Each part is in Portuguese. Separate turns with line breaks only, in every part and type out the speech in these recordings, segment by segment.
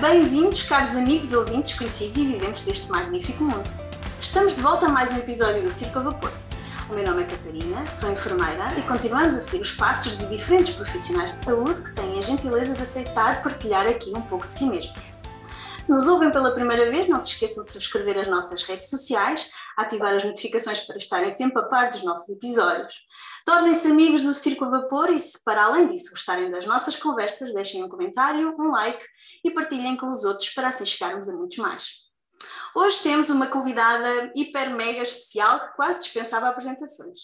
Bem-vindos, caros amigos, ouvintes, conhecidos e viventes deste magnífico mundo. Estamos de volta a mais um episódio do Circo a Vapor. O meu nome é Catarina, sou enfermeira e continuamos a seguir os passos de diferentes profissionais de saúde que têm a gentileza de aceitar partilhar aqui um pouco de si mesmos. Se nos ouvem pela primeira vez, não se esqueçam de subscrever as nossas redes sociais, ativar as notificações para estarem sempre a par dos novos episódios. Tornem-se amigos do Circo a Vapor e, se para além disso gostarem das nossas conversas, deixem um comentário, um like e partilhem com os outros para assim chegarmos a muitos mais. Hoje temos uma convidada hiper mega especial que quase dispensava apresentações.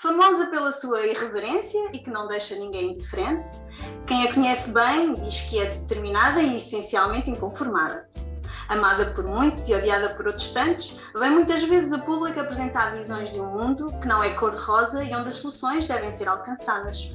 Famosa pela sua irreverência e que não deixa ninguém indiferente, quem a conhece bem diz que é determinada e essencialmente inconformada. Amada por muitos e odiada por outros tantos, vem muitas vezes a público apresentar visões de um mundo que não é cor-de-rosa e onde as soluções devem ser alcançadas.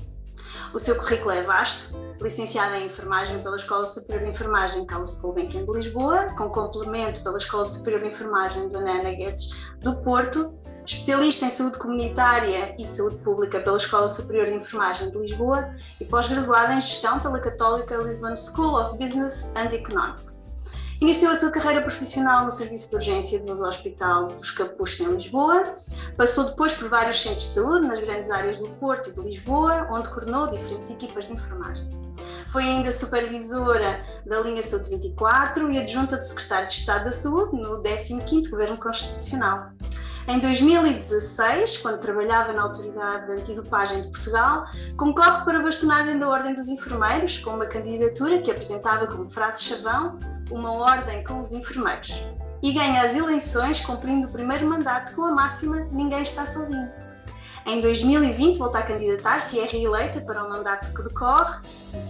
O seu currículo é vasto, licenciada em enfermagem pela Escola Superior de Enfermagem Carlos Gulbenkian de Lisboa, com complemento pela Escola Superior de Enfermagem Dona Ana Guedes do Porto, especialista em saúde comunitária e saúde pública pela Escola Superior de Enfermagem de Lisboa e pós-graduada em gestão pela Católica Lisbon School of Business and Economics. Iniciou a sua carreira profissional no serviço de urgência do Hospital dos Capuchos, em Lisboa. Passou depois por vários centros de saúde nas grandes áreas do Porto e de Lisboa, onde coordenou diferentes equipas de enfermagem. Foi ainda supervisora da linha Saúde 24 e adjunta do secretário de Estado da Saúde no 15º Governo Constitucional. Em 2016, quando trabalhava na Autoridade de Antidopagem de Portugal, concorre para bastonagem da Ordem dos Enfermeiros com uma candidatura que apresentava como frase-chavão uma ordem com os enfermeiros e ganha as eleições cumprindo o primeiro mandato com a máxima Ninguém está sozinho. Em 2020 volta a candidatar-se e é reeleita para o mandato que decorre,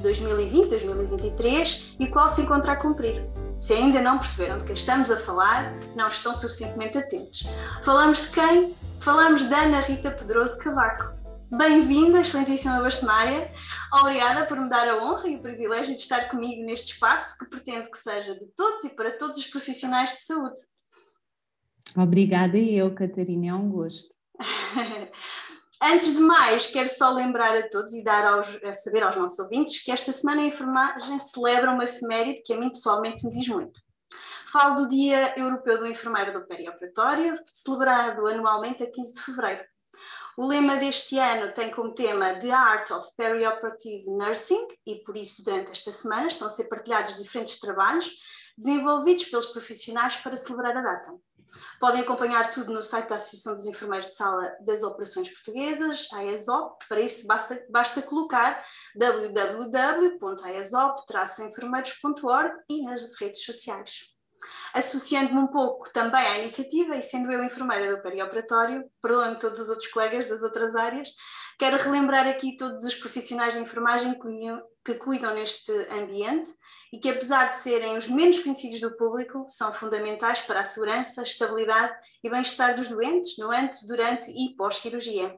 2020-2023, e qual se encontra a cumprir. Se ainda não perceberam de que estamos a falar, não estão suficientemente atentos. Falamos de quem? Falamos de Ana Rita Pedroso Cavaco. Bem-vinda, excelentíssima bastonária. Obrigada por me dar a honra e o privilégio de estar comigo neste espaço que pretendo que seja de todos e para todos os profissionais de saúde.
Obrigada e eu, Catarina, é um gosto.
Antes de mais, quero só lembrar a todos e dar aos, a saber aos nossos ouvintes que esta semana a enfermagem celebra uma efeméride que a mim pessoalmente me diz muito. Falo do Dia Europeu do Enfermeiro do Perioperatório, celebrado anualmente a 15 de fevereiro. O lema deste ano tem como tema The Art of Perioperative Nursing e por isso durante esta semana estão a ser partilhados diferentes trabalhos desenvolvidos pelos profissionais para celebrar a data. Podem acompanhar tudo no site da Associação dos Enfermeiros de Sala das Operações Portuguesas, a ESOP. Para isso basta, basta colocar www.aesop-enfermeiros.org e nas redes sociais. Associando-me um pouco também à iniciativa e sendo eu enfermeira do perioperatório, perdoa-me todos os outros colegas das outras áreas, quero relembrar aqui todos os profissionais de enfermagem que cuidam neste ambiente e que, apesar de serem os menos conhecidos do público, são fundamentais para a segurança, estabilidade e bem-estar dos doentes no antes, durante e pós-cirurgia.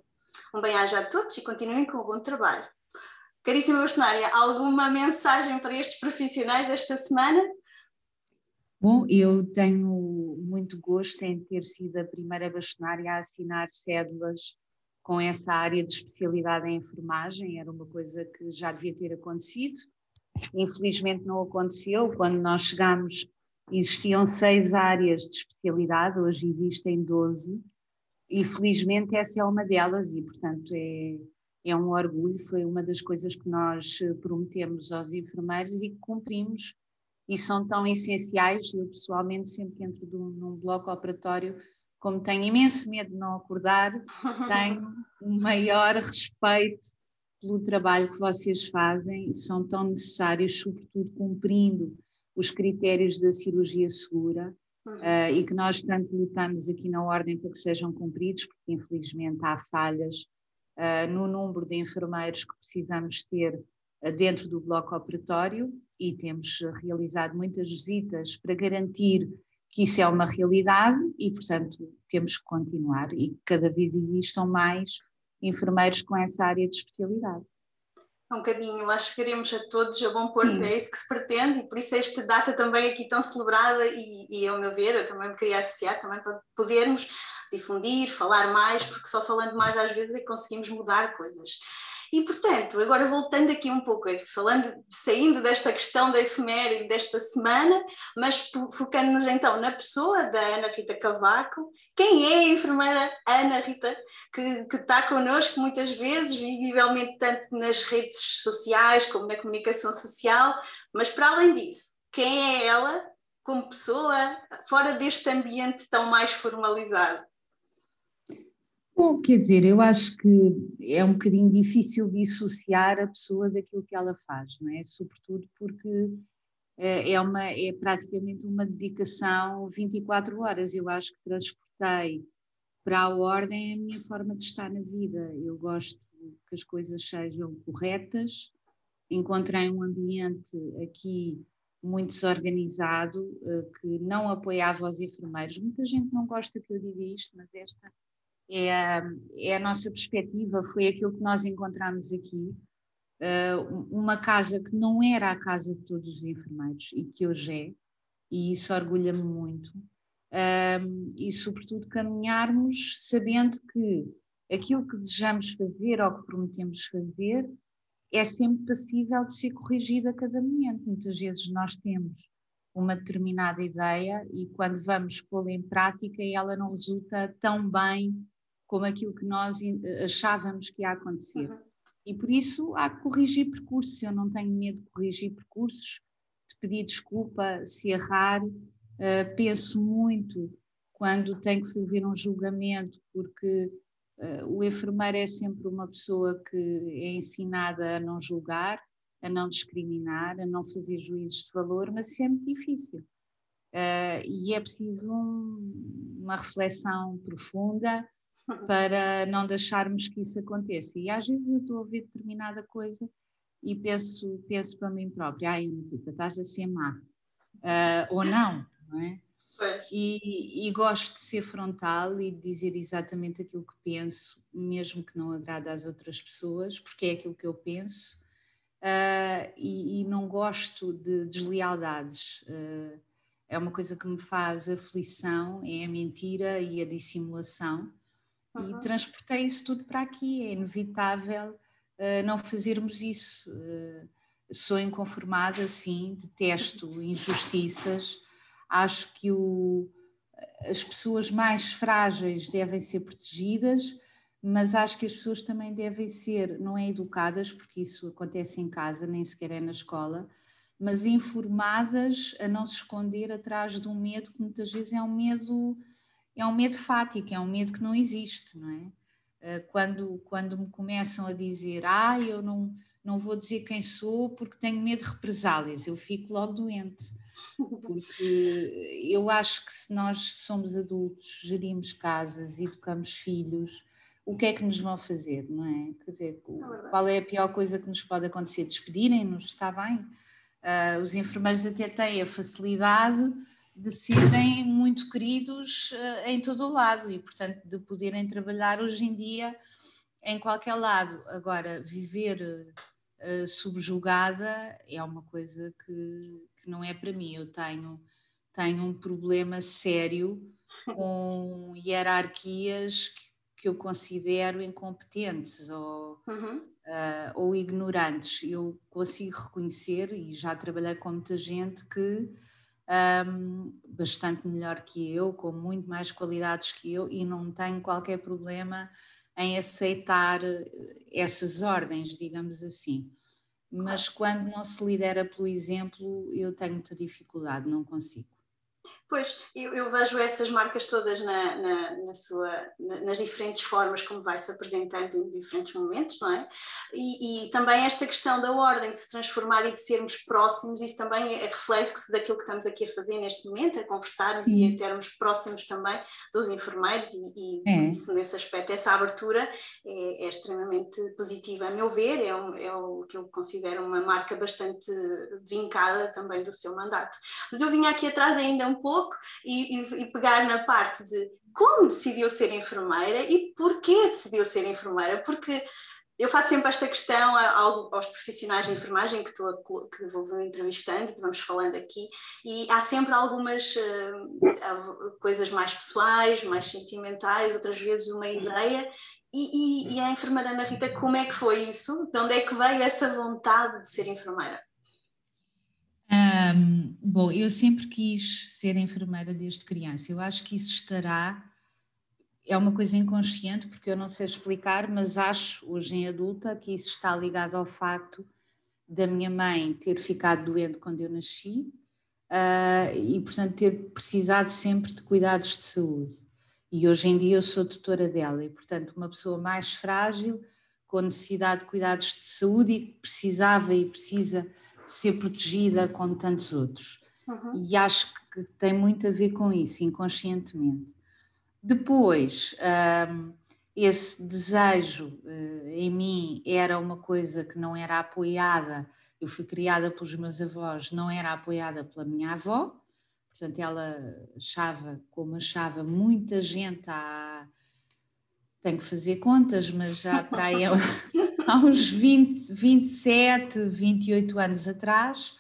Um bem-aja a todos e continuem com o bom trabalho. Caríssima bastonária, alguma mensagem para estes profissionais esta semana?
Bom, eu tenho muito gosto em ter sido a primeira bastonária a assinar cédulas com essa área de especialidade em enfermagem, era uma coisa que já devia ter acontecido. Infelizmente não aconteceu. Quando nós chegámos, existiam seis áreas de especialidade, hoje existem doze, e felizmente essa é uma delas, e portanto é, é um orgulho, foi uma das coisas que nós prometemos aos enfermeiros e que cumprimos e são tão essenciais. Eu, pessoalmente, sempre que entro num bloco operatório, como tenho imenso medo de não acordar, tenho um maior respeito pelo trabalho que vocês fazem são tão necessários, sobretudo cumprindo os critérios da cirurgia segura. Uh, e que nós tanto lutamos aqui na Ordem para que sejam cumpridos, porque infelizmente há falhas uh, no número de enfermeiros que precisamos ter uh, dentro do bloco operatório e temos realizado muitas visitas para garantir que isso é uma realidade e, portanto, temos que continuar e cada vez existam mais enfermeiros com essa área de especialidade.
É um caminho, lá chegaremos a todos a bom porto, Sim. é isso que se pretende e por isso esta data também aqui tão celebrada e, e ao meu ver, eu também me queria associar também para podermos difundir, falar mais, porque só falando mais às vezes é que conseguimos mudar coisas. E, portanto, agora voltando aqui um pouco, falando, saindo desta questão da efeméride desta semana, mas focando-nos então na pessoa da Ana Rita Cavaco, quem é a enfermeira Ana Rita, que, que está connosco muitas vezes, visivelmente tanto nas redes sociais como na comunicação social, mas para além disso, quem é ela como pessoa, fora deste ambiente tão mais formalizado?
Bom, quer dizer, eu acho que é um bocadinho difícil dissociar a pessoa daquilo que ela faz, não é? Sobretudo porque é, é, uma, é praticamente uma dedicação 24 horas. Eu acho que transportei para a ordem a minha forma de estar na vida. Eu gosto que as coisas sejam corretas. Encontrei um ambiente aqui muito desorganizado eh, que não apoiava os enfermeiros. Muita gente não gosta que eu diga isto, mas esta é a, é a nossa perspectiva, foi aquilo que nós encontramos aqui. Uh, uma casa que não era a casa de todos os enfermeiros e que hoje é, e isso orgulha-me muito. Uh, e, sobretudo, caminharmos sabendo que aquilo que desejamos fazer ou que prometemos fazer é sempre passível de ser corrigido a cada momento. Muitas vezes nós temos uma determinada ideia e quando vamos pô-la em prática ela não resulta tão bem como aquilo que nós achávamos que ia acontecer. Uhum. E por isso há que corrigir percursos. Eu não tenho medo de corrigir percursos, de pedir desculpa se errar. Uh, penso muito quando tenho que fazer um julgamento, porque uh, o enfermeiro é sempre uma pessoa que é ensinada a não julgar, a não discriminar, a não fazer juízes de valor, mas isso é muito difícil. Uh, e é preciso um, uma reflexão profunda, para não deixarmos que isso aconteça. E às vezes eu estou a ver determinada coisa e penso, penso para mim própria, ai, Anita, estás a ser má. Uh, ou não, não é? E, e, gosto de ser frontal e de dizer exatamente aquilo que penso, mesmo que não agrade às outras pessoas, porque é aquilo que eu penso, uh, e, e, não gosto de deslealdades. Uh, é uma coisa que me faz aflição, é a mentira e a dissimulação uhum. e transportei isso tudo para aqui. É inevitável uh, não fazermos isso. Uh, sou inconformada, sim, detesto injustiças. Acho que o, as pessoas mais frágeis devem ser protegidas, mas acho que as pessoas também devem ser, não é educadas, porque isso acontece em casa, nem sequer é na escola, mas informadas a não se esconder atrás de um medo que muitas vezes é um medo é um medo fático, é um medo que não existe, não é? Eh, quando, quando me começam a dizer, ah, eu não, não vou dizer quem sou porque tenho medo de represálias, eu fico logo doente. Porque eu acho que se nós somos adultos, gerimos casas, educamos filhos, o que é que nos vão fazer, não é? Quer dizer, é qual é a pior coisa que nos pode acontecer? Despedirem-nos, está bem? Uh, os enfermeiros até têm a facilidade de serem muito queridos uh, em todo o lado e, portanto, de poderem trabalhar hoje em dia em qualquer lado. Agora, viver uh, subjugada é uma coisa que, que não é para mim. Eu tenho, tenho um problema sério com hierarquias que, que eu considero incompetentes ou, uhum. uh, ou ignorantes. Eu consigo reconhecer, e já trabalhei com muita gente, que um, bastante melhor que eu, com muito mais qualidades que eu, e não tenho qualquer problema em aceitar eh, essas ordens, digamos assim. Mas quando não se lidera pelo exemplo, eu tenho muita dificuldade, não consigo.
Pois, eu, eu, vejo essas marcas todas na, na, na sua, na, nas diferentes formas como vai se apresentando em diferentes momentos, não é? E, e, também esta questão da ordem de se transformar e de sermos próximos, isso também é reflexo daquilo que estamos aqui a fazer neste momento, a conversarmos Sim. e a termos próximos também dos enfermeiros e, e é. isso, nesse aspecto, essa abertura é, é, extremamente positiva, a meu ver, é, um, é o que eu considero uma marca bastante vincada também do seu mandato. Mas eu vinha aqui atrás ainda um pouco e, e, e pegar na parte de como decidiu ser enfermeira e porquê decidiu ser enfermeira, porque eu faço sempre esta questão aos profissionais de enfermagem que, estou, que vou entrevistando, que vamos falando aqui, e há sempre algumas uh, coisas mais pessoais, mais sentimentais, outras vezes uma ideia, E, e, e, a enfermeira Ana Rita, como é que foi isso? De onde é que veio essa vontade de ser enfermeira?
Um, bom, eu sempre quis ser enfermeira desde criança. Eu acho que isso estará. É uma coisa inconsciente, porque eu não sei explicar, mas acho hoje em adulta que isso está ligado ao facto da minha mãe ter ficado doente quando eu nasci uh, e, portanto, ter precisado sempre de cuidados de saúde. E hoje em dia eu sou tutora dela, e, portanto, uma pessoa mais frágil, com necessidade de cuidados de saúde e que precisava e precisa ser protegida como tantos outros. Uhum. E acho que tem muito a ver com isso, inconscientemente. Depois, um, esse desejo uh, em mim era uma coisa que não era apoiada, eu fui criada pelos meus avós, não era apoiada pela minha avó, portanto ela achava, como achava muita gente há, tenho que fazer contas, mas já para aí há uns 20, 27, 28 anos atrás,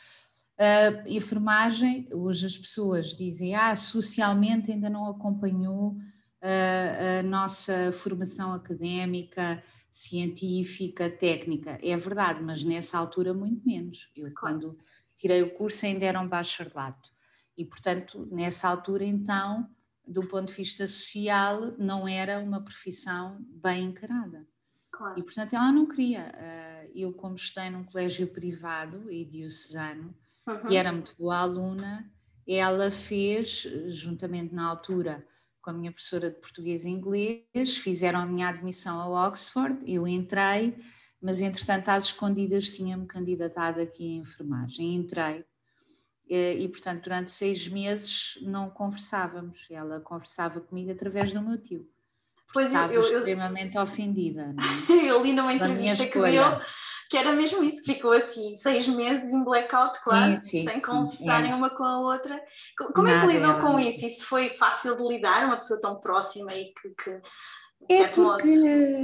a enfermagem, hoje as pessoas dizem, ah, socialmente ainda não acompanhou a, a nossa formação académica, científica, técnica. É verdade, mas nessa altura muito menos. Eu quando tirei o curso ainda era um bacharelato. E, portanto, nessa altura, então, do ponto de vista social, não era uma profissão bem encarada. Claro. E, portanto, ela não queria. Eh, eu, como estudei num colégio privado e diocesano, uhum. e era muito boa aluna, ela fez, juntamente na altura com a minha professora de português e inglês, fizeram a minha admissão ao Oxford, eu entrei, mas entretanto às escondidas tinha-me candidatado aqui em enfermagem, entrei eh, e portanto durante seis meses não conversávamos, ela conversava comigo através do meu tio. Pois Estava eu, eu, extremamente eu, ofendida.
É? eu li numa entrevista que deu que era mesmo isso, que ficou assim seis meses em blackout quase, sim, sim, sem conversarem é. uma com a outra. Como Nada, é que lidou com isso? Isso foi fácil de lidar, uma pessoa tão próxima e que, que
é porque modo...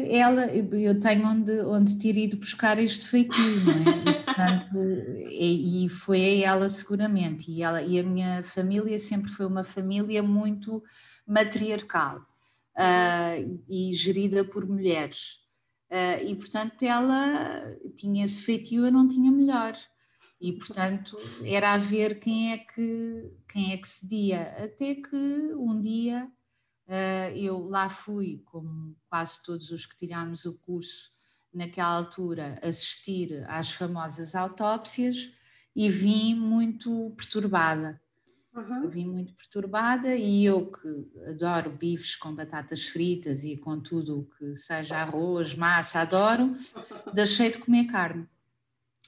ela, eu tenho onde, onde ter ido buscar este feitio, não é? E, portanto, e, e, foi ela seguramente, e, ela, e a minha família sempre foi uma família muito matriarcal uh, e gerida por mulheres. Uh, e portanto ela tinha esse feitio, eu não tinha melhor. E portanto era a ver quem é que, quem é que cedia. Até que um dia uh, eu lá fui, como quase todos os que tirámos o curso naquela altura, assistir às famosas autópsias e vim muito perturbada. Uhum. Eu vim muito perturbada e eu que adoro bifes com batatas fritas e com tudo o que seja arroz, massa, adoro, deixei de comer carne.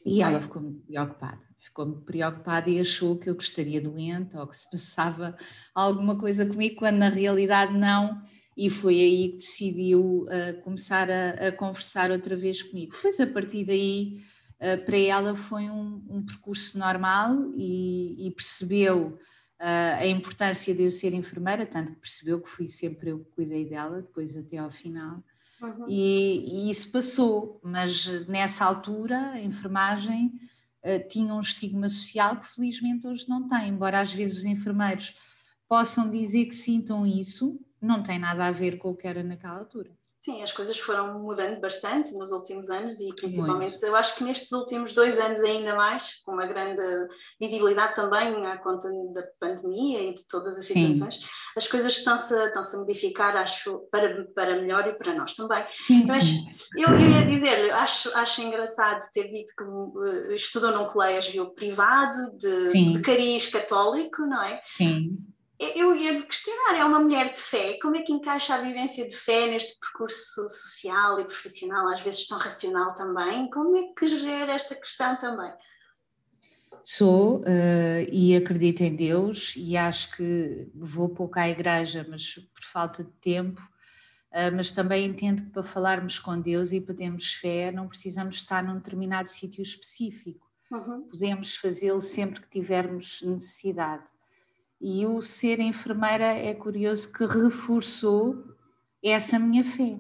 E ela ficou muito preocupada. Ficou muito preocupada e achou que eu estaria doente ou que se passava alguma coisa comigo, quando na realidade não. E foi aí que decidiu uh, começar a, a, conversar outra vez comigo. Depois, a partir daí, uh, para ela foi um, um percurso normal e, e percebeu a importância de eu ser enfermeira, tanto que percebeu que fui sempre eu que cuidei dela, depois até ao final. Uhum. E, e, isso passou, mas nessa altura a enfermagem uh, tinha um estigma social que felizmente hoje não tem, embora às vezes os enfermeiros possam dizer que sintam isso, não tem nada a ver com o que era naquela altura.
Sim, as coisas foram mudando bastante nos últimos anos e principalmente Muito. eu acho que nestes últimos dois anos ainda mais, com uma grande visibilidade também à conta da pandemia e de todas as situações, Sim. as coisas estão-se estão -se a modificar, acho, para, para melhor e para nós também. Sim, Mas eu, eu ia dizer, acho, acho engraçado ter dito que uh, estudou num colégio privado de, de cariz católico, não é?
Sim
eu ia questionar, é uma mulher de fé, como é que encaixa a vivência de fé neste percurso social e profissional, às vezes tão racional também? Como é que gera esta questão também?
Sou uh, e acredito em Deus e acho que vou pouco à igreja, mas por falta de tempo, uh, mas também entendo que para falarmos com Deus e para termos fé não precisamos estar num determinado sítio específico. Uhum. Podemos fazê-lo sempre que tivermos necessidade. E o ser enfermeira é curioso que reforçou essa minha fé,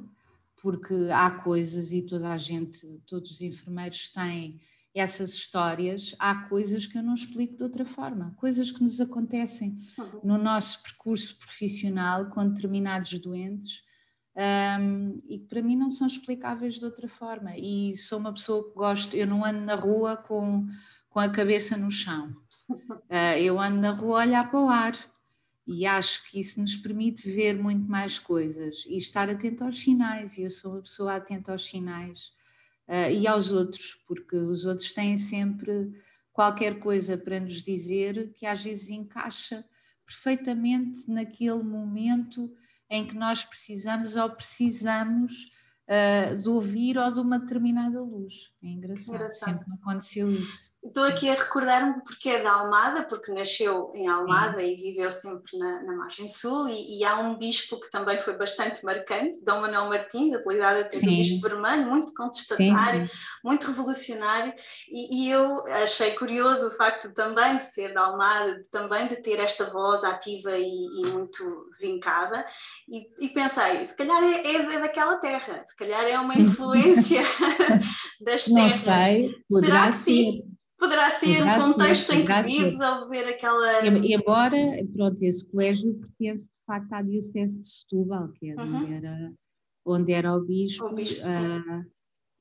porque há coisas e toda a gente, todos os enfermeiros têm essas histórias, há coisas que eu não explico de outra forma, coisas que nos acontecem no nosso percurso profissional com determinados doentes um, e que para mim não são explicáveis de outra forma. E sou uma pessoa que gosto, eu não ando na rua com, com a cabeça no chão. Uh, eu ando na rua a olhar para o ar e acho que isso nos permite ver muito mais coisas e estar atento aos sinais. E eu sou uma pessoa atenta aos sinais uh, e aos outros, porque os outros têm sempre qualquer coisa para nos dizer que às vezes encaixa perfeitamente naquele momento em que nós precisamos ou precisamos uh, de ouvir ou de uma determinada luz. É engraçado, engraçado. sempre me aconteceu isso.
Estou aqui a recordar-me porque é da Almada, porque nasceu em Almada Sim. e viveu sempre na, na margem sul, e, e, há um bispo que também foi bastante marcante, Dom Manuel Martins, apelidado até do Bispo Vermelho, muito contestatário, Sim. muito revolucionário, e, e, eu achei curioso o facto também de ser da Almada, também de ter esta voz ativa e, e muito vincada, e, pensei, se calhar é, é daquela terra, se calhar é uma influência das terras.
Não sei, poderá Será que sim?
Poderá ser poderá um contexto ser, em que vive, ao ver aquela.
Embora, pronto, esse colégio pertence de facto à Diocese de Setúbal, que era, uhum. onde, era onde era o bispo. O bispo uh,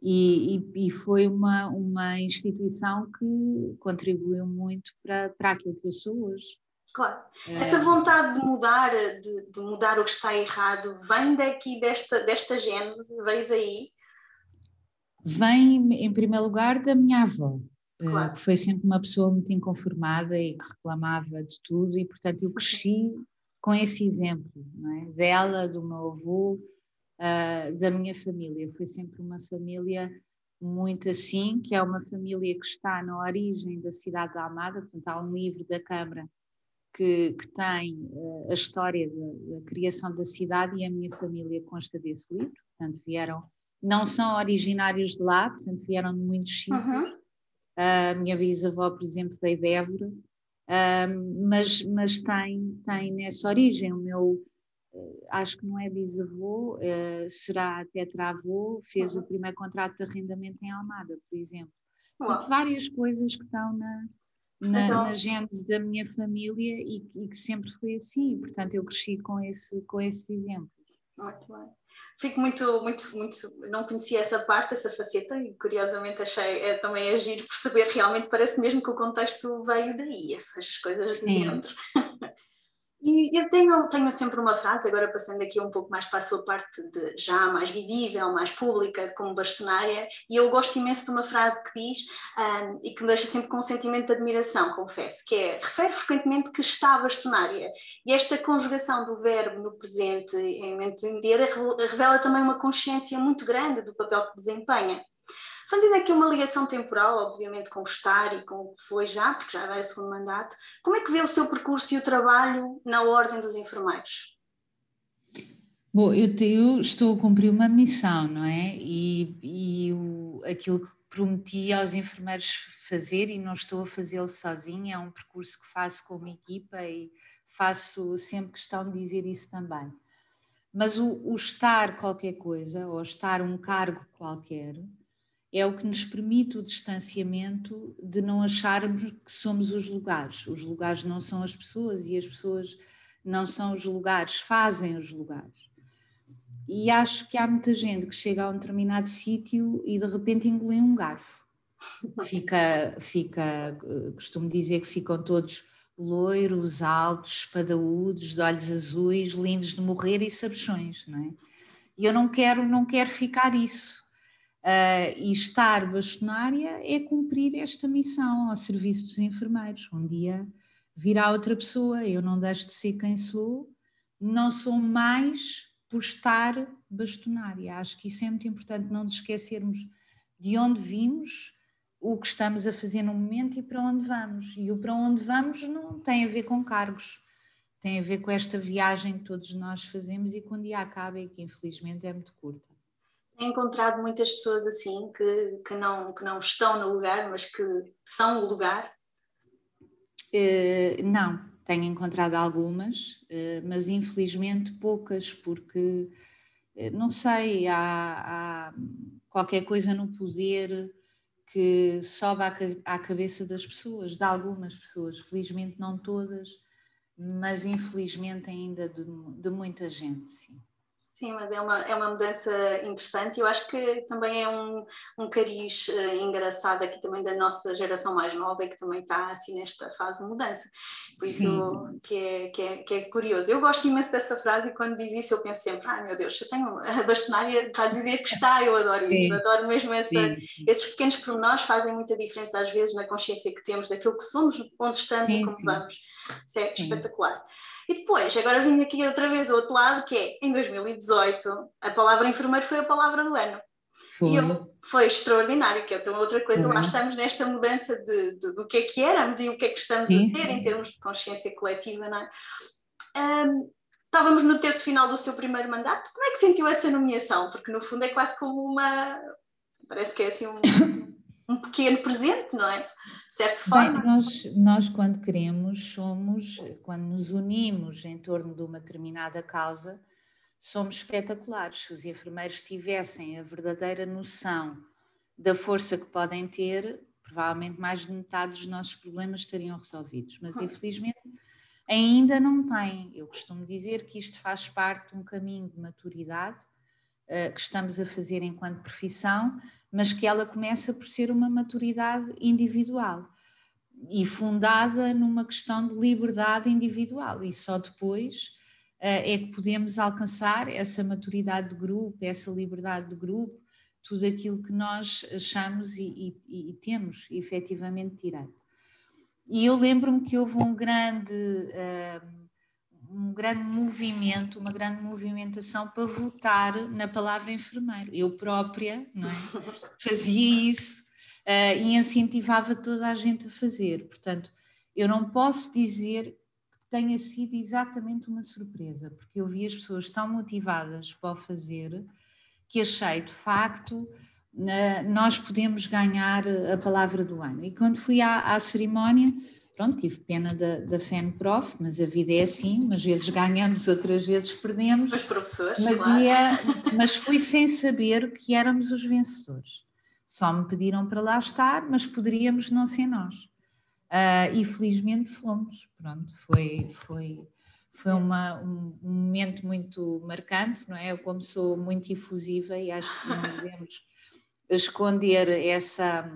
e, e, e, foi uma, uma instituição que contribuiu muito para, para aquilo que eu sou hoje.
Claro. Essa vontade de mudar, de, de, mudar o que está errado, vem daqui desta, desta gênese, veio daí?
Vem, em primeiro lugar, da minha avó. Claro. que foi sempre uma pessoa muito inconformada e que reclamava de tudo, e portanto eu cresci com esse exemplo é? dela, do meu avô, uh, da minha família. Foi sempre uma família muito assim, que é uma família que está na origem da cidade da Almada, portanto há um livro da Câmara que, que tem uh, a história da, da, criação da cidade e a minha família consta desse livro, portanto vieram, não são originários de lá, portanto vieram de muitos sítios, uhum. A minha bisavó, por exemplo, veio de Évora, mas, mas tem, tem nessa origem. O meu, eh, acho que não é bisavô, uh, será tetravô, fez uhum. o primeiro contrato de arrendamento em Almada, por exemplo. Portanto, várias coisas que estão na, na, então, na gênese da minha família e, e, que sempre foi assim. Portanto, eu cresci com esse, com esse exemplo.
Muito bem fico muito, muito, muito. Não conhecia essa parte, essa faceta, e curiosamente achei é, também agir por saber realmente, parece mesmo que o contexto veio daí, essas coisas de dentro. E eu tenho, tenho sempre uma frase, agora passando aqui um pouco mais para a sua parte de já mais visível, mais pública, como bastonária, e eu gosto imenso de uma frase que diz, um, e que me deixa sempre com um sentimento de admiração, confesso, que é, refere frequentemente que está bastonária, e esta conjugação do verbo no presente, em entender, revela também uma consciência muito grande do papel que desempenha. Fazendo aqui uma ligação temporal, obviamente, com o estar e com o que foi já, porque já vai o segundo mandato, como é que vê o seu percurso e o trabalho na Ordem dos Enfermeiros?
Bom, eu, te, eu estou a cumprir uma missão, não é? E, e o, aquilo que prometi aos enfermeiros fazer, e não estou a fazê-lo sozinha, é um percurso que faço com uma equipa e faço sempre questão de dizer isso também. Mas o, o estar qualquer coisa, ou estar um cargo qualquer, é o que nos permite o distanciamento de não acharmos que somos os lugares. Os lugares não são as pessoas e as pessoas não são os lugares, fazem os lugares. E acho que há muita gente que chega a um determinado sítio e de repente engole um garfo. Fica, fica, costumo dizer que ficam todos loiros, altos, espadaúdos, de olhos azuis, lindos de morrer e sabichões, não é? E eu não quero, não quero ficar isso Uh, e estar bastonária é cumprir esta missão ao serviço dos enfermeiros. Um dia virá outra pessoa, eu não deixo de ser quem sou, não sou mais por estar bastonária. Acho que isso é muito importante, não nos esquecermos de onde vimos, o que estamos a fazer no momento e para onde vamos. E o para onde vamos não tem a ver com cargos, tem a ver com esta viagem que todos nós fazemos e que um dia acaba e que infelizmente é muito curta
encontrado muitas pessoas assim que, que, não, que não estão no lugar, mas que são o lugar?
Uh, não, tenho encontrado algumas, uh, mas infelizmente poucas, porque uh, não sei, há, há, qualquer coisa no poder que sobe à, à cabeça das pessoas, de algumas pessoas, felizmente não todas, mas infelizmente ainda de, de muita gente, sim.
Sim, mas é uma, é uma mudança interessante e eu acho que também é um, um cariz uh, engraçado aqui também da nossa geração mais nova e que também está assim nesta fase de mudança. Por isso que é, que, é, que é curioso. Eu gosto imenso dessa frase e quando diz isso eu penso sempre, ai meu Deus, eu tenho a bastonária está a dizer que está, eu adoro isso, adoro mesmo essa, esses pequenos pormenores fazem muita diferença às vezes na consciência que temos daquilo que somos, onde estamos sim, e como sim. vamos. Isso é sim. espetacular. E depois, agora vim aqui outra vez ao outro lado, que é em 2018, a palavra enfermeiro foi a palavra do ano. Foi. E eu, foi extraordinário, que é então outra coisa, foi. lá estamos nesta mudança de, de, do que é que éramos e o que é que estamos sim, a ser em termos de consciência coletiva, não é? Um, estávamos no terço final do seu primeiro mandato, como é que sentiu essa nomeação? Porque no fundo é quase como uma, parece que é assim um, um pequeno presente, não é? De certa forma.
Bem, nós, nós, quando queremos, somos, quando nos unimos em torno de uma determinada causa, somos espetaculares. Se os enfermeiros tivessem a verdadeira noção da força que podem ter, provavelmente mais de metade dos nossos problemas estariam resolvidos. Mas, infelizmente, ainda não têm. Eu costumo dizer que isto faz parte de um caminho de maturidade uh, que estamos a fazer enquanto profissão mas que ela começa por ser uma maturidade individual e fundada numa questão de liberdade individual, e só depois uh, é que podemos alcançar essa maturidade de grupo, essa liberdade de grupo, tudo aquilo que nós achamos e, e, e temos efetivamente direito. E eu lembro-me que houve um grande. Uh, um grande movimento, uma grande movimentação para votar na palavra enfermeiro. Eu própria é? fazia isso uh, e incentivava toda a gente a fazer. Portanto, eu não posso dizer que tenha sido exatamente uma surpresa, porque eu vi as pessoas tão motivadas para o fazer que achei de facto nós podemos ganhar a palavra do ano. E quando fui à, à cerimónia pronto, tive pena da, da FENPROF, mas a vida é assim, umas vezes ganhamos, outras vezes perdemos.
Os professores,
mas,
claro.
ia, mas fui sem saber que éramos os vencedores. Só me pediram para lá estar, mas poderíamos não ser nós. Uh, e felizmente fomos, pronto, foi, foi, foi uma, um, um, momento muito marcante, não é? Eu como sou muito efusiva e acho que não devemos esconder essa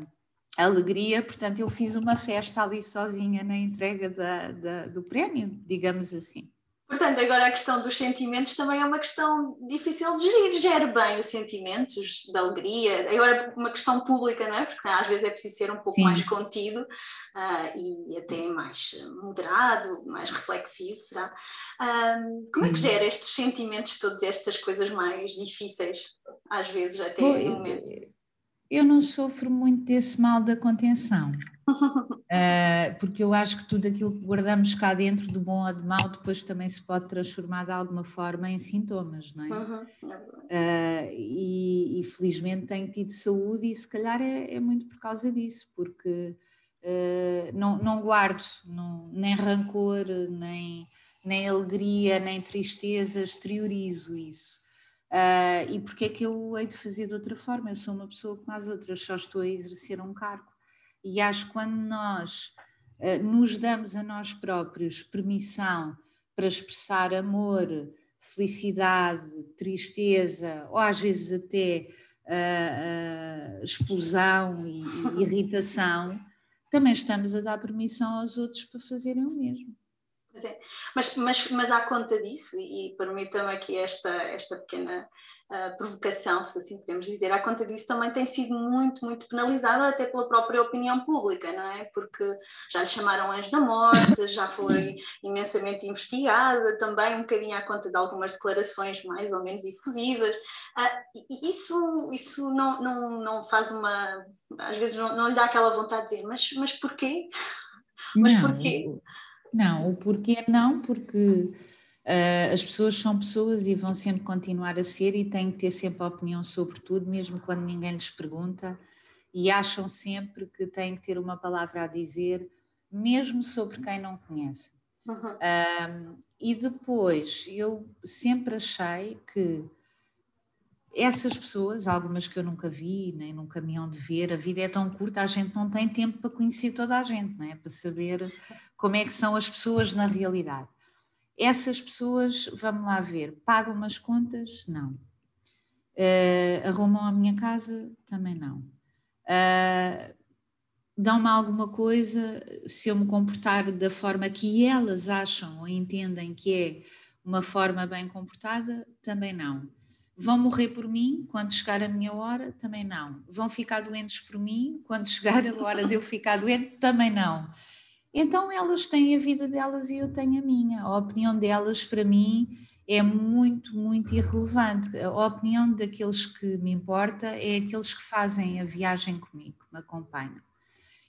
alegria, portanto, eu fiz uma festa ali sozinha na entrega da, da, do prémio, digamos assim.
Portanto, agora a questão dos sentimentos também é uma questão difícil de gerir. Gere bem os sentimentos da alegria. Agora, uma questão pública, não é? Porque às vezes é preciso ser um pouco Sim. mais contido uh, e até mais moderado, mais reflexivo, será? Uh, como é que gera estes sentimentos, todas estas coisas mais difíceis, às vezes, até no momento?
Eu não sofro muito desse mal da contenção, uh, porque eu acho que tudo aquilo que guardamos cá dentro, do bom ou do mal, depois também se pode transformar de alguma forma em sintomas, não é? Uhum. Uh, e, e, felizmente tenho tido saúde e se calhar é, é muito por causa disso, porque uh, não, não guardo não, nem rancor, nem, nem alegria, nem tristeza, exteriorizo isso. Uh, e porque é que eu hei de fazer de outra forma? Eu sou uma pessoa como as outras, só estou a exercer um cargo. E acho que quando nós uh, nos damos a nós próprios permissão para expressar amor, felicidade, tristeza, ou às vezes até uh, explosão e, e irritação, também estamos a dar permissão aos outros para fazerem o mesmo.
É. Mas, mas, mas à conta disso, e permitam-me aqui esta, esta pequena uh, provocação, se assim podemos dizer, à conta disso também tem sido muito, muito penalizada até pela própria opinião pública, não é? Porque já lhe chamaram anjo da morte, já foi imensamente investigada, também um bocadinho à conta de algumas declarações mais ou menos efusivas. Uh, isso isso não, não, não faz uma. Às vezes não, não lhe dá aquela vontade de dizer, mas, mas porquê? Mas não, porquê?
Não, o porquê não, porque uh, as pessoas são pessoas e vão sempre continuar a ser e têm que ter sempre a opinião sobre tudo, mesmo quando ninguém lhes pergunta, e acham sempre que têm que ter uma palavra a dizer, mesmo sobre quem não conhece. Uhum. e depois, eu sempre achei que essas pessoas, algumas que eu nunca vi, nem num caminhão de ver, a vida é tão curta, a gente não tem tempo para conhecer toda a gente, não é? para saber como é que são as pessoas na realidade. Essas pessoas, vamos lá ver, pagam umas contas? Não. Uh, arrumam a minha casa? Também não. Uh, Dão-me alguma coisa se eu me comportar da forma que elas acham ou entendem que é uma forma bem comportada? Também não. Vão morrer por mim quando chegar a minha hora? Também não. Vão ficar doentes por mim quando chegar a hora de eu ficar doente? Também não. Então elas têm a vida delas e eu tenho a minha. A opinião delas, para mim, é muito, muito irrelevante. A opinião daqueles que me importa é aqueles que fazem a viagem comigo, me acompanham.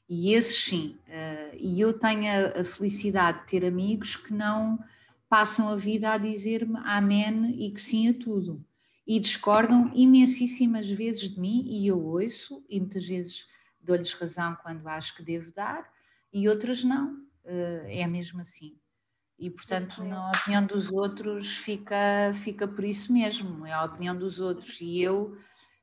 E esses sim. Uh, e eu tenho a, felicidade de ter amigos que não passam a vida a dizer-me amém e que sim a tudo. E discordam imensíssimas vezes de mim e eu ouço, e muitas vezes dou-lhes razão quando acho que devo dar, e outras não. Uh, é mesmo assim. E, portanto, na opinião dos outros fica, fica por isso mesmo, é a opinião dos outros. E eu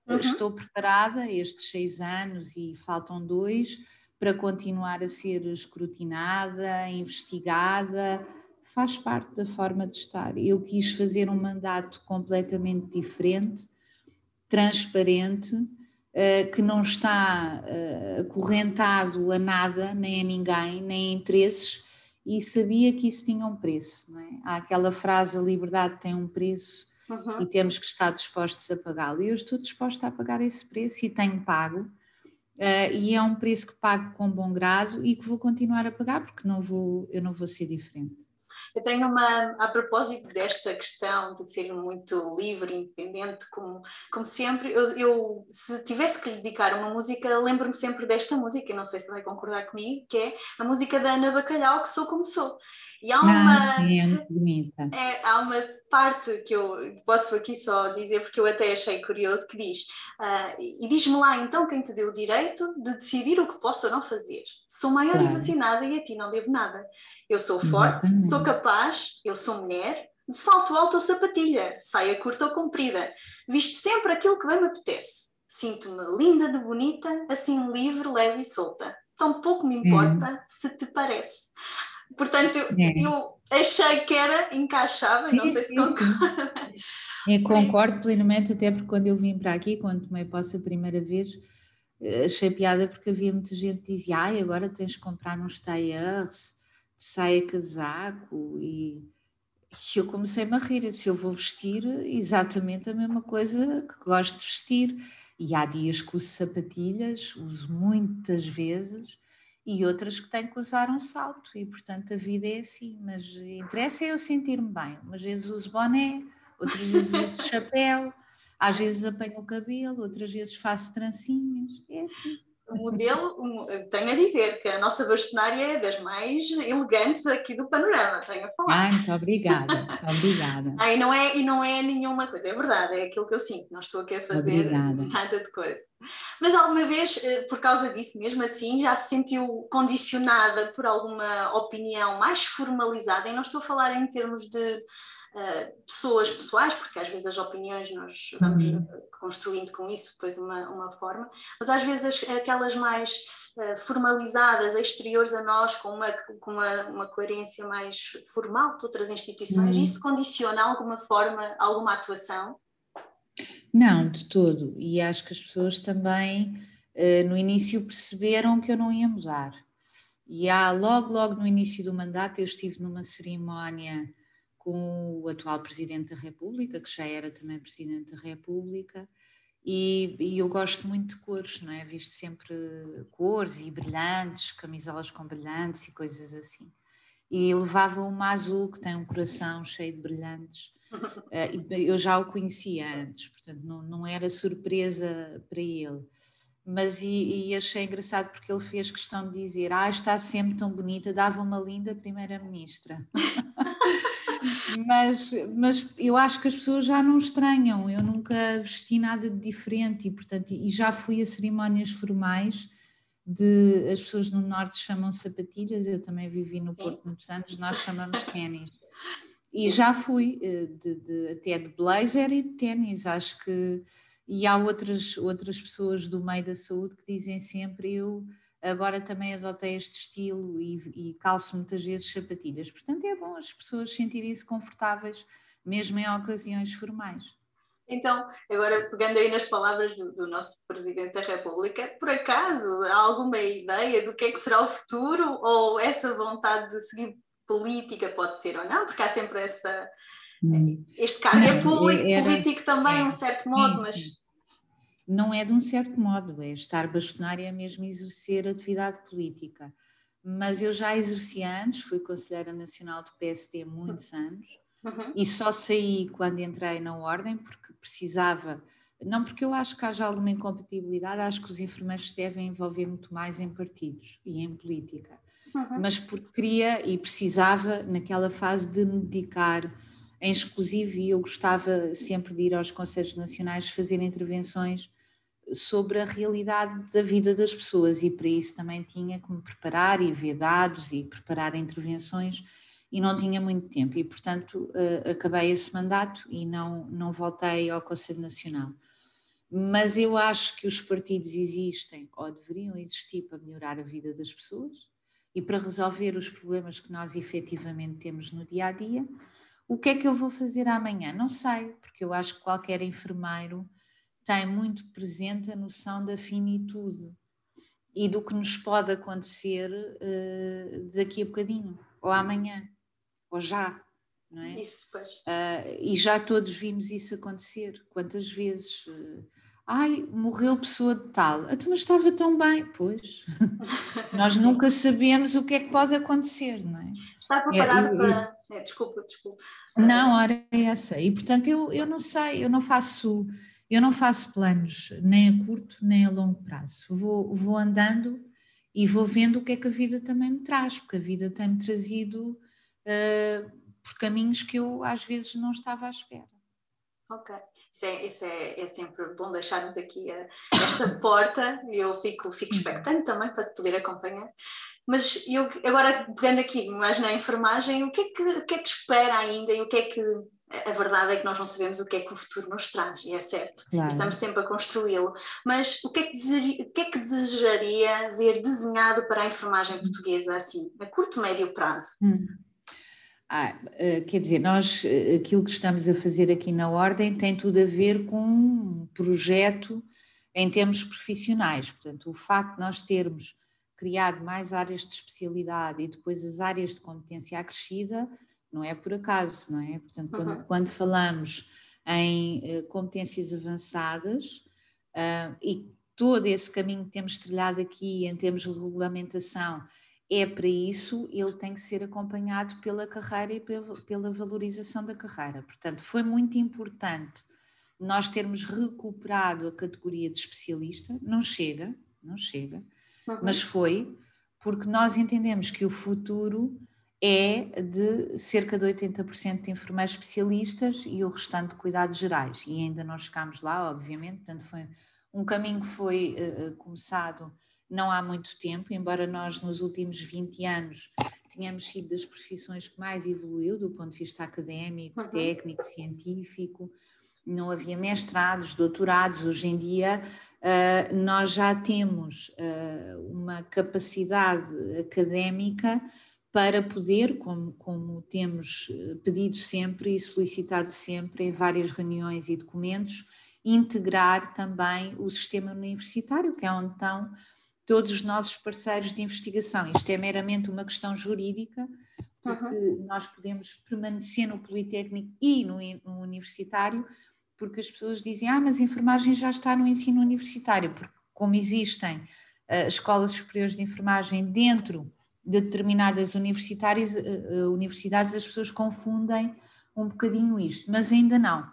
uhum. estou preparada estes seis anos e faltam dois para continuar a ser escrutinada, investigada, faz parte da forma de estar. Eu quis fazer um mandato completamente diferente, transparente, eh, que não está eh, acorrentado a nada, nem a ninguém, nem a interesses, e sabia que isso tinha um preço. Não é? Há aquela frase: a liberdade tem um preço uhum. e temos que estar dispostos a pagá-lo. E eu estou disposta a pagar esse preço e tenho pago. Uh, e é um preço que pago com bom grado e que vou continuar a pagar porque não vou, eu não vou ser diferente.
Eu tenho uma, a propósito desta questão de ser muito livre, independente, como, como sempre, eu, eu se tivesse que lhe dedicar uma música, lembro-me sempre desta música, não sei se vai concordar comigo, que é a música da Ana Bacalhau, que sou como sou.
E há ah, uma, ah, é muito bonita.
É, há uma parte que eu posso aqui só dizer, porque eu até achei curioso, que diz: uh, E diz-me lá então quem te deu o direito de decidir o que posso ou não fazer. Sou maior claro. e vacinada e a ti não devo nada. Eu sou forte, Exatamente. sou capaz, eu sou mulher, de salto alto ou sapatilha, saia curta ou comprida, visto sempre aquilo que bem me apetece. Sinto-me linda de bonita, assim livre, leve e solta. Tão pouco me importa hum. se te parece. Portanto, é. eu achei que era encaixável, não sei se concorda.
Eu concordo plenamente, até porque quando eu vim para aqui, quando tomei posse a primeira vez, eh, achei piada porque havia muita gente que dizia, ai, agora tens de comprar uns tailleurs, de saia casaco, e, e eu comecei-me a rir, eu disse, eu vou vestir exatamente a mesma coisa que gosto de vestir, e há dias que uso sapatilhas, uso muitas vezes, e outras que têm que usar um salto, e portanto a vida é assim, mas interessa é eu sentir-me bem, umas vezes uso boné, outras vezes uso chapéu, às vezes apanho o cabelo, outras vezes faço trancinhas, é assim.
O modelo, tenho a dizer que a nossa bastonária é das mais elegantes aqui do panorama, tenho a falar.
Ai, muito obrigada, muito obrigada.
Ah, e, não é, e não é nenhuma coisa, é verdade, é aquilo que eu sinto, não estou aqui a fazer obrigada. nada de coisa. Mas alguma vez, eh, por causa disso mesmo assim, já se sentiu condicionada por alguma opinião mais formalizada? E não estou a falar em termos de uh, pessoas pessoais, porque às vezes as opiniões nós vamos uhum. construindo com isso depois uma, uma forma, mas às vezes as, aquelas mais uh, formalizadas, exteriores a nós, com uma, com uma, uma coerência mais formal de outras instituições, uhum. isso condiciona alguma forma, alguma atuação?
Não, de todo. E acho que as pessoas também uh, no início perceberam que eu não ia mudar. E há, logo, logo no início do mandato, eu estive numa cerimónia com o atual Presidente da República, que já era também Presidente da República, e, e, eu gosto muito de cores, não é? Visto sempre cores e brilhantes, camisolas com brilhantes e coisas assim. E levava uma azul que tem um coração cheio de brilhantes. Uh, eu já o conhecia antes, portanto não, não era surpresa para ele. Mas e, e, achei engraçado porque ele fez questão de dizer: Ah, está sempre tão bonita, dava uma linda primeira-ministra. mas, mas eu acho que as pessoas já não estranham, eu nunca vesti nada de diferente e, portanto, e já fui a cerimónias formais de, as pessoas no norte chamam sapatilhas, eu também vivi no Porto muitos anos, nós chamamos ténis. E já fui eh, de, de, até de blazer e de ténis, acho que e há outras, outras pessoas do meio da saúde que dizem sempre eu agora também adotei este estilo e, e calço muitas vezes sapatilhas. Portanto, é bom as pessoas sentirem-se confortáveis, mesmo em ocasiões formais.
Então, agora pegando aí nas palavras do, do, nosso Presidente da República, por acaso há alguma ideia do que é que será o futuro ou essa vontade de seguir política pode ser ou não? Porque há sempre essa. Hum. Este cargo é público, era, político também, é, um certo modo, sim, mas. Sim.
Não é de um certo modo, é estar bastonária é mesmo exercer atividade política. Mas eu já exerci antes, fui Conselheira Nacional do PSD há muitos anos uhum. e só saí quando entrei na Ordem porque precisava, não porque eu acho que haja alguma incompatibilidade, acho que os enfermeiros devem envolver muito mais em partidos e em política, uhum. mas porque queria e precisava naquela fase de me dedicar em exclusivo e eu gostava sempre de ir aos Conselhos Nacionais fazer intervenções sobre a realidade da vida das pessoas e para isso também tinha que me preparar e ver dados e preparar intervenções e não tinha muito tempo e, portanto, uh, acabei esse mandato e não, não voltei ao Conselho Nacional. Mas eu acho que os partidos existem ou deveriam existir para melhorar a vida das pessoas e para resolver os problemas que nós efetivamente temos no dia a dia. O que é que eu vou fazer amanhã? Não sei, porque eu acho que qualquer enfermeiro tem muito presente a noção da finitude e do que nos pode acontecer uh, daqui a bocadinho ou amanhã ou já, não é?
Isso, pois.
Uh, e já todos vimos isso acontecer. Quantas vezes? Uh, Ai, morreu pessoa de tal. A mas estava tão bem. Pois, nós nunca sabemos o que é que pode acontecer, não é?
Está preparado é, para. É, desculpa, desculpa.
Não, ora é essa. E portanto eu, eu não sei, eu não faço. Eu não faço planos nem a curto nem a longo prazo. Vou, vou andando e vou vendo o que é que a vida também me traz, porque a vida tem-me trazido uh, por caminhos que eu às vezes não estava à espera.
Ok. Isso é, isso é, é sempre bom deixarmos aqui a, esta porta e eu fico, fico expectante também para poder acompanhar. Mas eu agora pegando aqui mais na enfermagem, o que, é que, o que é que espera ainda e o que é que a verdade é que nós não sabemos o que é que o futuro nos traz, e é certo, claro. estamos sempre a construí-lo. Mas o que, é que desejaria, o que é que desejaria ver desenhado para a enfermagem portuguesa assim, a curto, médio prazo? Hum.
Ah, eh, quer dizer, nós, eh, aquilo que estamos a fazer aqui na Ordem tem tudo a ver com um projeto em termos profissionais. Portanto, o facto de nós termos criado mais áreas de especialidade e depois as áreas de competência acrescida, não é por acaso, não é? Portanto, quando, uhum. quando falamos em uh, competências avançadas uh, e todo esse caminho que temos trilhado aqui em termos de regulamentação é para isso, ele tem que ser acompanhado pela carreira e pela valorização da carreira. Portanto, foi muito importante nós termos recuperado a categoria de especialista, não chega, não chega, uhum. mas foi porque nós entendemos que o futuro é de cerca de 80% de enfermeiros especialistas e o restante de cuidados gerais. E ainda não chegámos lá, obviamente, portanto foi um caminho que foi uh, começado não há muito tempo, embora nós nos últimos 20 anos tenhamos sido das profissões que mais evoluiu do ponto de vista académico, uhum. técnico, científico, não havia mestrados, doutorados, hoje em dia uh, nós já temos uh, uma capacidade académica para poder, como, como temos pedido sempre e solicitado sempre em várias reuniões e documentos, integrar também o sistema universitário, que é onde estão todos os nossos parceiros de investigação. Isto é meramente uma questão jurídica, porque uhum. nós podemos permanecer no Politécnico e no, no, universitário, porque as pessoas dizem, ah, mas a enfermagem já está no ensino universitário, porque como existem uh, escolas superiores de enfermagem dentro de determinadas universitárias, uh, universidades, as pessoas confundem um bocadinho isto, mas ainda não.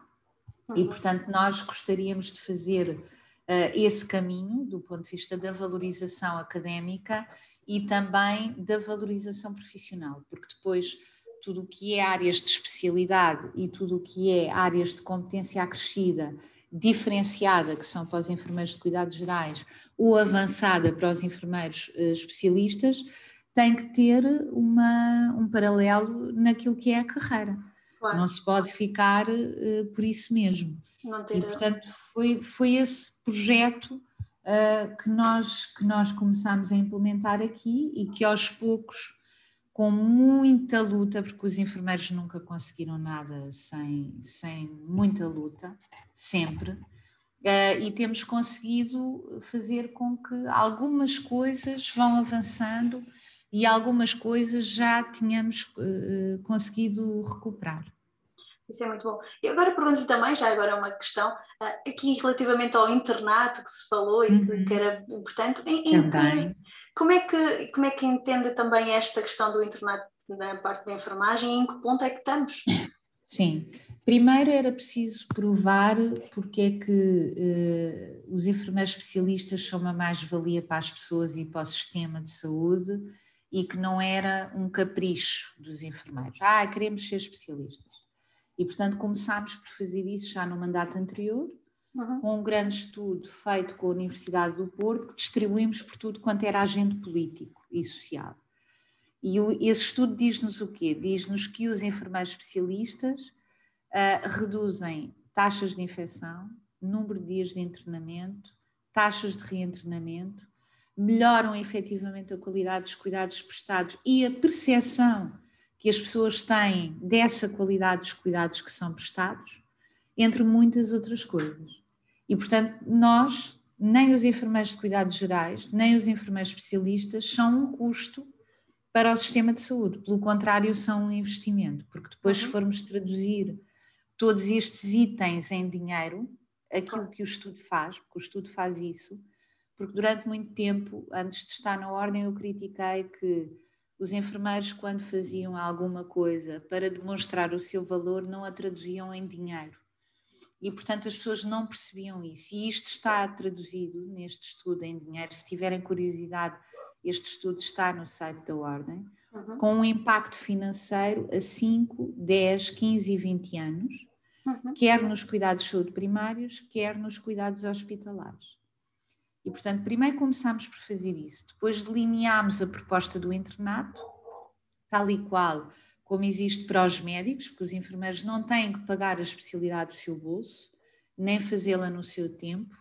Uhum. E, portanto, nós gostaríamos de fazer uh, esse caminho do ponto de vista da valorização académica e também da valorização profissional, porque depois tudo o que é áreas de especialidade e tudo o que é áreas de competência acrescida, diferenciada, que são para os enfermeiros de cuidados gerais, ou avançada para os enfermeiros uh, especialistas, tem que ter uma, um paralelo naquilo que é a carreira. Claro. Não se pode ficar uh, por isso mesmo. E, portanto, foi, foi esse projeto uh, que, nós, que nós começamos a implementar aqui e que aos poucos, com muita luta, porque os enfermeiros nunca conseguiram nada sem, sem muita luta, sempre, uh, e temos conseguido fazer com que algumas coisas vão avançando e algumas coisas já tínhamos uh, conseguido recuperar.
Isso é muito bom. E agora pergunto-lhe também, já agora uma questão, uh, aqui relativamente ao internato que se falou e uhum. que, era importante, em, em que, como, é que, como é que entende também esta questão do internato na parte da enfermagem e em que ponto é que estamos?
Sim, primeiro era preciso provar porque é que uh, os enfermeiros especialistas são uma mais-valia para as pessoas e para o sistema de saúde e que não era um capricho dos enfermeiros. Ah, queremos ser especialistas. E, portanto, começámos por fazer isso já no mandato anterior, uhum. com um grande estudo feito com a Universidade do Porto, que distribuímos por tudo quanto era agente político e social. E o, esse estudo diz-nos o quê? Diz-nos que os enfermeiros especialistas uh, reduzem taxas de infecção, número de dias de internamento, taxas de reinternamento, melhoram efetivamente a qualidade dos cuidados prestados e a percepção que as pessoas têm dessa qualidade dos cuidados que são prestados, entre muitas outras coisas. E, portanto, nós, nem os enfermeiros de cuidados gerais, nem os enfermeiros especialistas são um custo para o sistema de saúde, pelo contrário, são um investimento, porque depois, se uhum. formos traduzir todos estes itens em dinheiro, aquilo que o estudo faz, porque o estudo faz isso, porque durante muito tempo, antes de estar na ordem, eu critiquei que os enfermeiros, quando faziam alguma coisa para demonstrar o seu valor, não a traduziam em dinheiro. E, portanto, as pessoas não percebiam isso. E isto está traduzido neste estudo em dinheiro. Se tiverem curiosidade, este estudo está no site da Ordem, uhum. com um impacto financeiro a 5, 10, 15 e 20 anos, uhum. quer nos cuidados de saúde primários, quer nos cuidados hospitalares. E, portanto, primeiro começámos por fazer isso, depois delineámos a proposta do internato, tal e qual como existe para os médicos, porque os enfermeiros não têm que pagar a especialidade do seu bolso, nem fazê-la no seu tempo.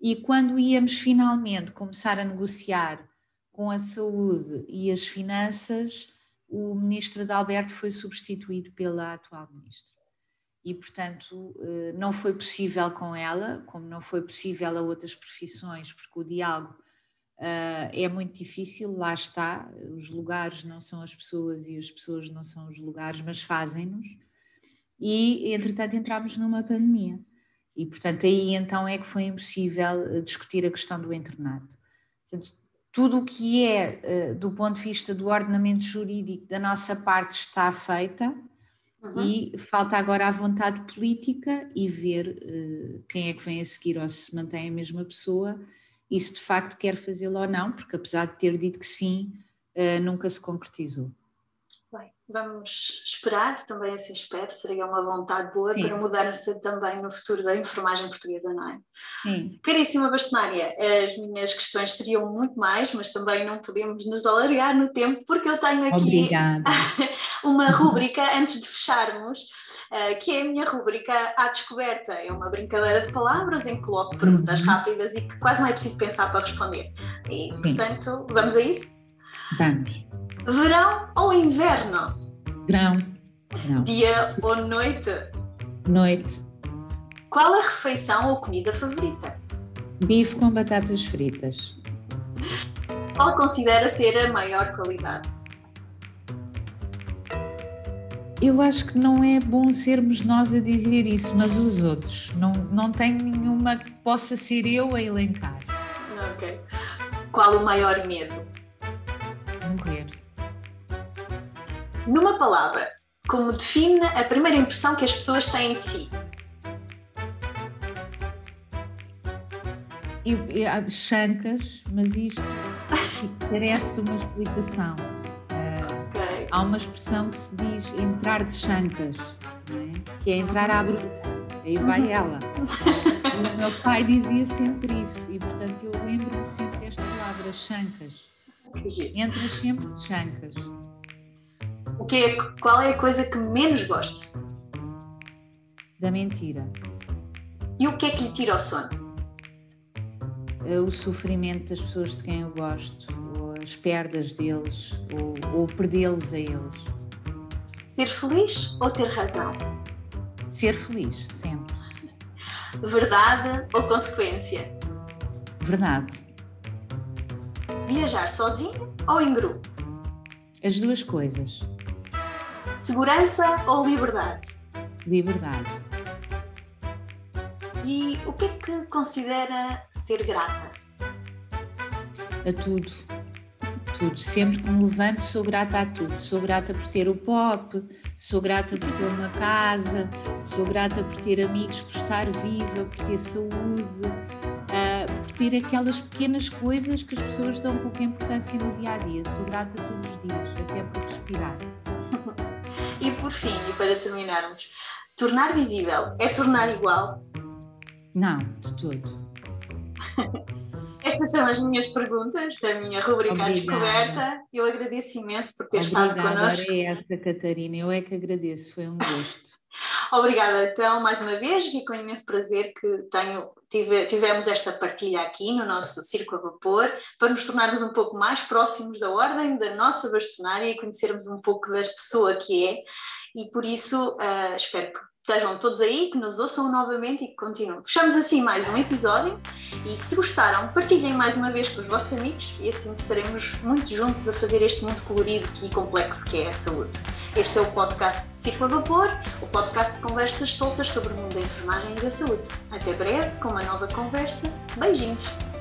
E quando íamos finalmente começar a negociar com a saúde e as finanças, o ministro Adalberto foi substituído pela atual ministra e, portanto, eh, não foi possível com ela, como não foi possível a outras profissões, porque o diálogo uh, é muito difícil, lá está, os lugares não são as pessoas e as pessoas não são os lugares, mas fazem-nos. E, entretanto, entramos numa pandemia. E, portanto, aí então é que foi impossível eh, discutir a questão do internato. Portanto, tudo o que é, do ponto de vista do ordenamento jurídico da nossa parte, está feita Uhum. E falta agora a vontade política e ver uh, quem é que vem a seguir ou se mantém a mesma pessoa e se de facto quer fazê-lo ou não, porque apesar de ter dito que sim, uh, nunca se concretizou.
Vamos esperar, também assim espero, seria uma vontade boa Sim. para mudança também no futuro da enfermagem portuguesa, não é? Sim. Caríssima bastonária, as minhas questões seriam muito mais, mas também não podemos nos alargar no tempo, porque eu tenho aqui uma rúbrica antes de fecharmos, uh, que é a minha rúbrica à descoberta. É uma brincadeira de palavras em que coloco perguntas uhum. rápidas e que quase não é preciso pensar para responder. E, Sim. portanto, vamos a isso?
Vamos.
Verão ou inverno?
Verão.
Verão. Dia ou noite?
Noite.
Qual a refeição ou comida favorita?
Bife com batatas fritas.
Qual considera ser a maior qualidade?
Eu acho que não é bom sermos nós a dizer isso, mas os outros. Não, não tenho nenhuma que possa ser eu a elencar.
Ok. Qual o maior medo?
Morrer.
Numa palavra, como define a primeira impressão que as pessoas têm de si?
Eu, eu, chancas, mas isto carece de uma explicação. Uh, okay. Há uma expressão que se diz entrar de chancas, é? que é entrar à bruta. Aí vai ela. o meu pai dizia sempre isso e, portanto, eu lembro-me sempre desta palavra, chancas. Entras sempre de chancas.
O que é, qual é a coisa que menos gosta?
Da mentira.
E o que é que lhe tira o sono?
uh, o sofrimento das pessoas de quem eu gosto, ou as perdas deles, ou, ou perdê-los a eles.
Ser feliz ou ter razão?
Ser feliz, sempre.
Verdade ou consequência?
Verdade.
Viajar sozinho ou em grupo?
As duas coisas.
Segurança ou liberdade?
Liberdade.
E o que é que considera ser grata?
A tudo. Tudo. Sempre que me levanto, sou grata a tudo. Sou grata por ter o pop, sou grata por ter uma casa, sou grata por ter amigos, por estar viva, por ter saúde, uh, por ter aquelas pequenas coisas que as pessoas dão pouca importância no dia a dia. Sou grata todos os dias, até por respirar.
E por fim, e para terminarmos, tornar visível é tornar igual?
Não, de todo.
Estas são as minhas perguntas da minha rubrica Obrigada. Descoberta. Eu agradeço imenso por ter Obrigada, estado connosco.
Obrigada, essa, Catarina. Eu é que agradeço, foi um gosto.
Obrigada, então, mais uma vez, e com imenso prazer que tenho, tive, tivemos esta partilha aqui no nosso Circo a Vapor, para nos tornarmos um pouco mais próximos da ordem da nossa bastonária e conhecermos um pouco da pessoa que é, e por isso uh, espero que estejam todos aí, que nos ouçam novamente e que continuem. Fechamos assim mais um episódio e se gostaram, partilhem mais uma vez com os vossos amigos e assim estaremos muito juntos a fazer este mundo colorido e complexo que é a saúde. Este é o podcast Circo a Vapor, o podcast de conversas soltas sobre o mundo da enfermagem e da saúde. Até breve, com uma nova conversa. Beijinhos!